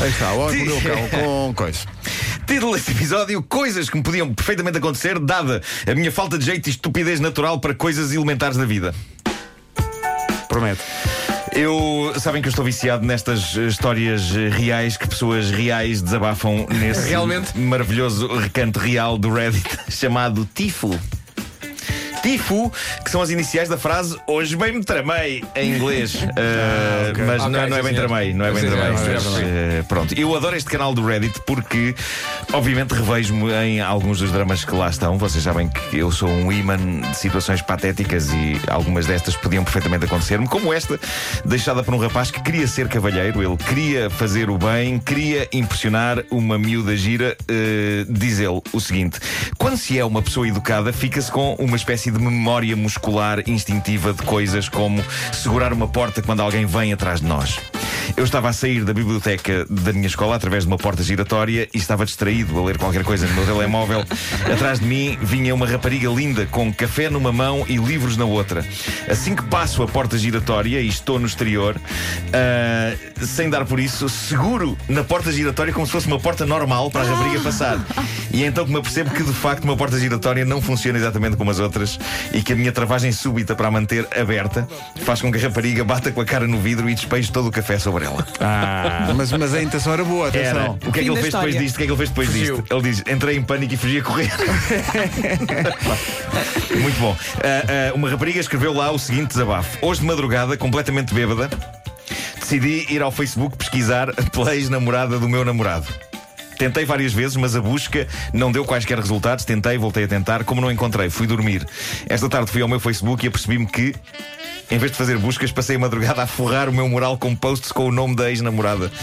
Aí está, o homem que mordeu o cão com coisa. Título deste episódio: Coisas que me podiam perfeitamente acontecer, dada a minha falta de jeito e estupidez natural para coisas elementares da vida. Promete. Eu sabem que eu estou viciado nestas histórias reais que pessoas reais desabafam nesse Realmente? maravilhoso recanto real do Reddit chamado Tifo. Tifo, que são as iniciais da frase Hoje bem me tramei em inglês. Uh, ok. Mas Ok, não, é- não é bem tramei, não é bem tramei. uh, pronto, eu adoro este canal do Reddit porque, obviamente, revejo-me em alguns dos dramas que lá estão. Vocês sabem que eu sou um imã de situações patéticas e algumas destas podiam perfeitamente acontecer-me, como esta, deixada por um rapaz que queria ser cavalheiro, ele queria fazer o bem, queria impressionar uma miúda gira. Uh, diz ele o seguinte: quando se é uma pessoa educada, fica-se com uma espécie de memória muscular instintiva de coisas como segurar uma porta quando alguém vem atrás de nós. Eu estava a sair da biblioteca da minha escola através de uma porta giratória e estava distraído a ler qualquer coisa no meu telemóvel. Atrás de mim vinha uma rapariga linda com café numa mão e livros na outra. Assim que passo a porta giratória e estou no exterior, ah, sem dar por isso, seguro na porta giratória como se fosse uma porta normal para a rapariga passar. E é então que me apercebo que de facto uma porta giratória não funciona exatamente como as outras e que a minha travagem súbita para a manter aberta faz com que a rapariga bata com a cara no vidro e despeje todo o café sobre ela. Ah, mas, mas a intenção era boa, Era. atenção. O que é que ele fez depois disto? O que é que ele fez depois Fugiu. disto? Ele diz: entrei em pânico e fugi a correr. Muito bom. Ah, ah, uma rapariga escreveu lá o seguinte desabafo: Hoje de madrugada, completamente bêbada, decidi ir ao Facebook pesquisar pela ex-namorada do meu namorado. Tentei várias vezes, mas a busca não deu quaisquer resultados. Tentei, voltei a tentar. Como não encontrei, fui dormir. Esta tarde fui ao meu Facebook e apercebi-me que, em vez de fazer buscas, passei a madrugada a forrar o meu mural com posts com o nome da ex-namorada.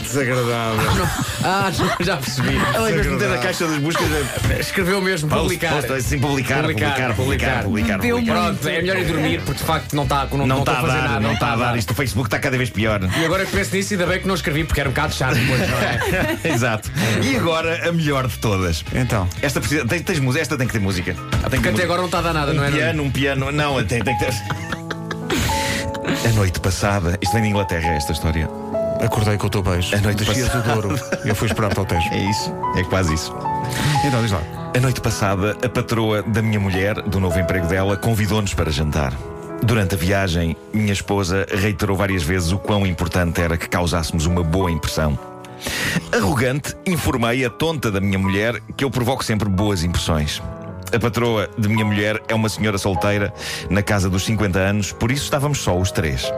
Desagradável. Ah, já- já percebi. Ela, em vez de meter na caixa das buscas, é Escreveu mesmo post, publicar. post, assim, publicar, publicar, publicar, publicar. Pronto, é melhor ir dormir porque de facto não está não, está a fazer dar, nada. não está a dar. Isto o Facebook está cada vez pior. E agora que penso nisso, ainda bem que não escrevi porque era um bocado chato depois, não é? Exato. E agora a melhor de todas. Então. Esta precisa. Tens, tens música? Esta tem que ter música. Tem que Porque até agora não está a dar nada, não é? Um piano, um piano. Não, tem, tem que ter. A noite passada. Isto vem de Inglaterra, esta história. Acordei com o teu beijo. A noite Descias o Douro. Eu fui esperar-te ao Tejo. É isso. É quase isso. Então, diz lá. A noite passada, a patroa da minha mulher, do novo emprego dela, convidou-nos para jantar. Durante a viagem, minha esposa reiterou várias vezes o quão importante era que causássemos uma boa impressão. Arrogante, informei a tonta da minha mulher que eu provoco sempre boas impressões. A patroa de minha mulher é uma senhora solteira, na casa dos 50 anos, por isso estávamos só os três.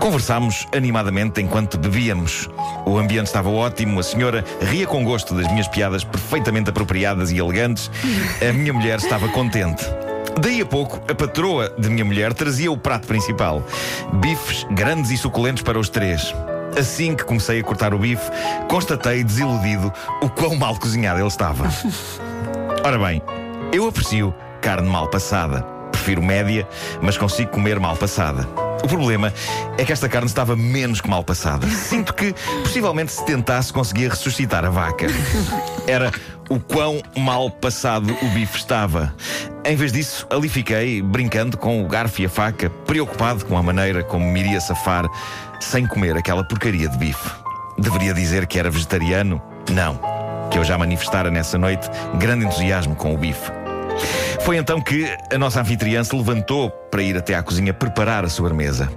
Conversámos animadamente enquanto bebíamos. O ambiente estava ótimo, a senhora ria com gosto das minhas piadas perfeitamente apropriadas e elegantes. A minha mulher estava contente. Daí a pouco, a patroa de minha mulher trazia o prato principal: bifes grandes e suculentos para os três. Assim que comecei a cortar o bife, constatei desiludido o quão mal cozinhado ele estava. Ora bem, eu aprecio carne mal passada. Prefiro média, mas consigo comer mal passada. O problema é que esta carne estava menos que mal passada. Sinto que, possivelmente, se tentasse, conseguia ressuscitar a vaca. Era o quão mal passado o bife estava. Em vez disso, ali fiquei, brincando com o garfo e a faca, preocupado com a maneira como me iria safar sem comer aquela porcaria de bife. Deveria dizer que era vegetariano? Não. Que eu já manifestara nessa noite grande entusiasmo com o bife. Foi então que a nossa anfitriã se levantou para ir até à cozinha preparar a sobremesa.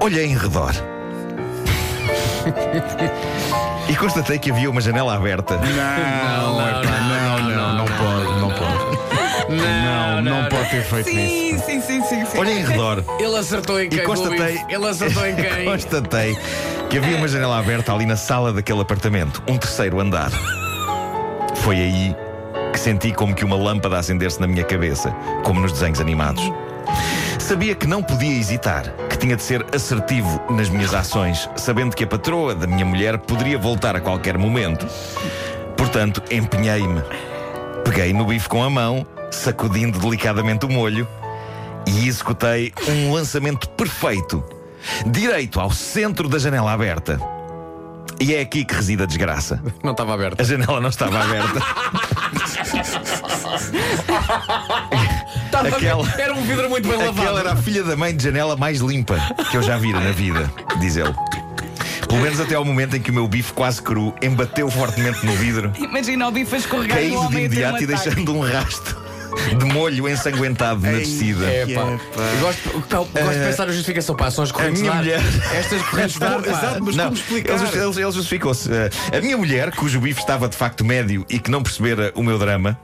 Olhei em redor. e constatei que havia uma janela aberta. Não, não, não, não, não pode, não pode. Não, não pode ter feito isso. Sim, sim, sim, sim, sim. Olhei em redor Ele acertou em e quem? constatei. Luís? Ele acertou em quem? constatei que havia uma janela aberta ali na sala daquele apartamento, um terceiro andar. Foi aí que senti como que uma lâmpada acender-se na minha cabeça, como nos desenhos animados. Sabia que não podia hesitar, que tinha de ser assertivo nas minhas ações, sabendo que a patroa da minha mulher poderia voltar a qualquer momento. Portanto, empenhei-me. Peguei no bife com a mão, sacudindo delicadamente o molho, e executei um lançamento perfeito, direito ao centro da janela aberta. E é aqui que reside a desgraça. Não estava aberto. A janela não estava aberta. Está Aquela- Era um vidro muito bem lavado. Aquela era a filha da mãe de janela mais limpa que eu já vira na vida, diz ele. Pelo menos até ao momento em que o meu bife quase cru embateu fortemente no vidro, Imagina o bife a escorregar no caindo de homem a ter um imediato e ataque. deixando um rasto de molho ensanguentado na descida. É, pá. É, pá. Eu gosto, gosto de pensar na justificação. Pá, são as correntes minha mulher- Estas correntes de ar. pá. Exato, mas não, como explicar? Ele, justi- ele- ele justificou-se. Eh, a minha mulher, cujo bife estava de facto médio e que não percebera o meu drama,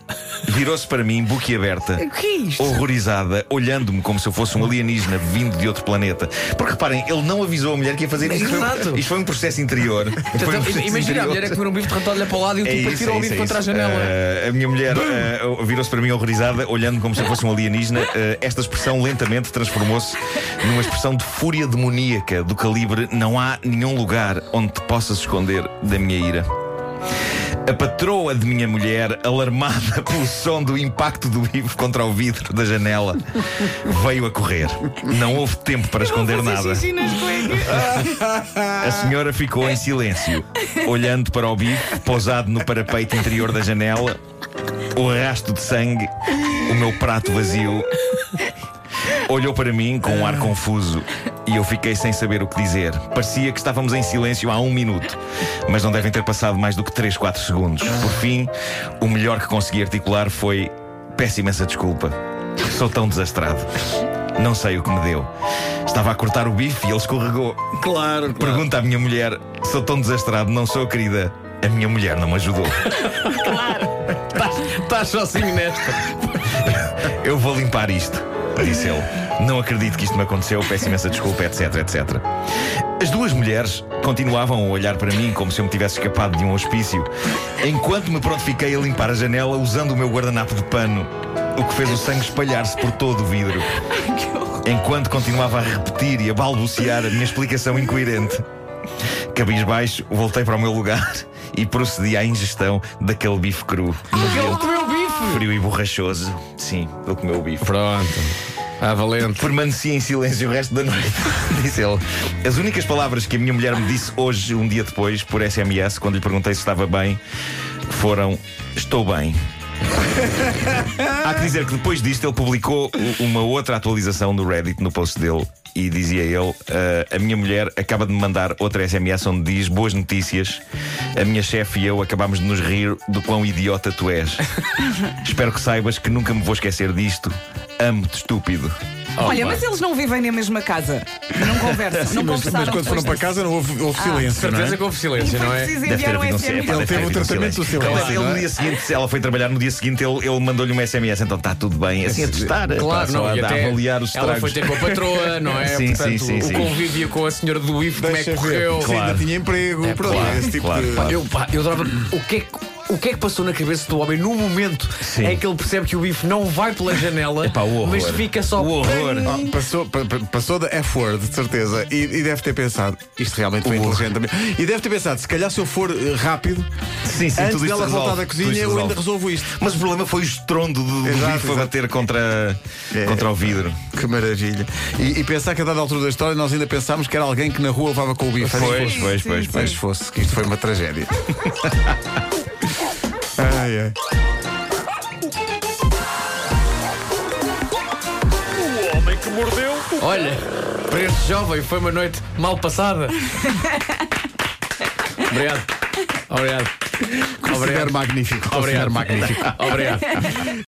virou-se para mim, boquiaberta, O que é isto? horrorizada, olhando-me como se eu fosse um alienígena vindo de outro planeta. Porque reparem, ele não avisou a mulher que ia fazer isto. Foi, Exato. isto foi um processo interior. Foi um Então, processo imagina a interior. mulher a comer um bife de ratão, olha para o lado e o É tipo isso, atira é o isso, bife é contra a isso. janela. Eh, a minha mulher eh, virou-se para mim horrorizada, olhando como se fosse um alienígena. Eh, esta expressão lentamente transformou-se numa expressão de fúria demoníaca do calibre: não há nenhum lugar onde te possas esconder da minha ira. A patroa de minha mulher, alarmada pelo som do impacto do bife contra o vidro da janela, veio a correr. Não houve tempo para esconder nada. A senhora ficou em silêncio, olhando para o bife pousado no parapeito interior da janela, o rasto de sangue, o meu prato vazio. Olhou para mim com um ar confuso e eu fiquei sem saber o que dizer. Parecia que estávamos em silêncio há um minuto, mas não devem ter passado mais do que 3, 4 segundos. Por fim, o melhor que consegui articular foi: Peço imensa desculpa. Sou tão desastrado. Não sei o que me deu. Estava a cortar o bife e ele escorregou. Claro, claro. Pergunta à minha mulher: Sou tão desastrado, não sou querida. A minha mulher não me ajudou. Estás sozinho nesta. Eu vou limpar isto, disse ele. Não acredito que isto me aconteceu, peço imensa desculpa, etc, etc. As duas mulheres continuavam a olhar para mim como se eu me tivesse escapado de um hospício, enquanto me prontifiquei a limpar a janela usando o meu guardanapo de pano, o que fez o sangue espalhar-se por todo o vidro. Enquanto continuava a repetir e a balbuciar a minha explicação incoerente. Cabisbaixo, voltei para o meu lugar e procedi à ingestão daquele bife cru. Ele comeu o bife. Frio e borrachoso. Sim, ele comeu o bife. Pronto. Ah, valente. Permaneci em silêncio o resto da noite, disse ele. As únicas palavras que a minha mulher me disse hoje, um dia depois, por SMS, quando lhe perguntei se estava bem, foram: Estou bem. Há que dizer que depois disto ele publicou uma outra atualização no Reddit, no post dele, e dizia ele: "Ah, A minha mulher acaba de me mandar outra SMS onde diz boas notícias. A minha chefe e eu acabámos de nos rir do quão idiota tu és. Espero que saibas que nunca me vou esquecer disto. Amo-te, estúpido. Olha, mas eles não vivem na mesma casa. Não conversam, não Mas, conversaram. mas quando foram para casa não houve, houve Ah, silêncio, não Certeza é? que houve silêncio, não é? preciso Deve ter enviar um havido um SMS. Ele teve o um tratamento do silêncio. Ele, no dia seguinte, ela foi trabalhar, no dia seguinte ele, ele mandou-lhe uma SMS, então está tudo bem, assim a testar, Claro, não, a, e a até avaliar os Ela estragos. foi ter com a patroa, não é? Sim, Portanto, sim, sim, o sim. convívio com a senhora do IF, como é que Deixa ver. correu? Se ainda Claro. tinha emprego, É, pronto, claro, esse tipo claro, de. claro. Eu, pá, eu adorava. O que, é que, o que é que passou na cabeça do homem no momento Sim. em que ele percebe que o bife não vai pela janela, Epá, o horror. mas fica só. O horror. Ah, passou, pa- pa- passou da F-word, de certeza. E, e deve ter pensado, isto realmente foi inteligente também. E deve ter pensado, se calhar se eu for eh, rápido, Sim, sim, antes dela resolve, voltar da cozinha, eu ainda resolvo isto. Mas o problema foi o estrondo do, Exato, bife a bater contra, contra o vidro. Que maravilha. E, e pensar que a dada altura da história nós ainda pensámos que era alguém que na rua levava com o bife. Pois, pois, pois. Mas pois. fosse, que isto foi uma tragédia. ai, ai. Olha, para este jovem foi uma noite mal passada. Obrigado. Obrigado. Considero magnífico. Considero Obrigado. magnífico. Obrigado.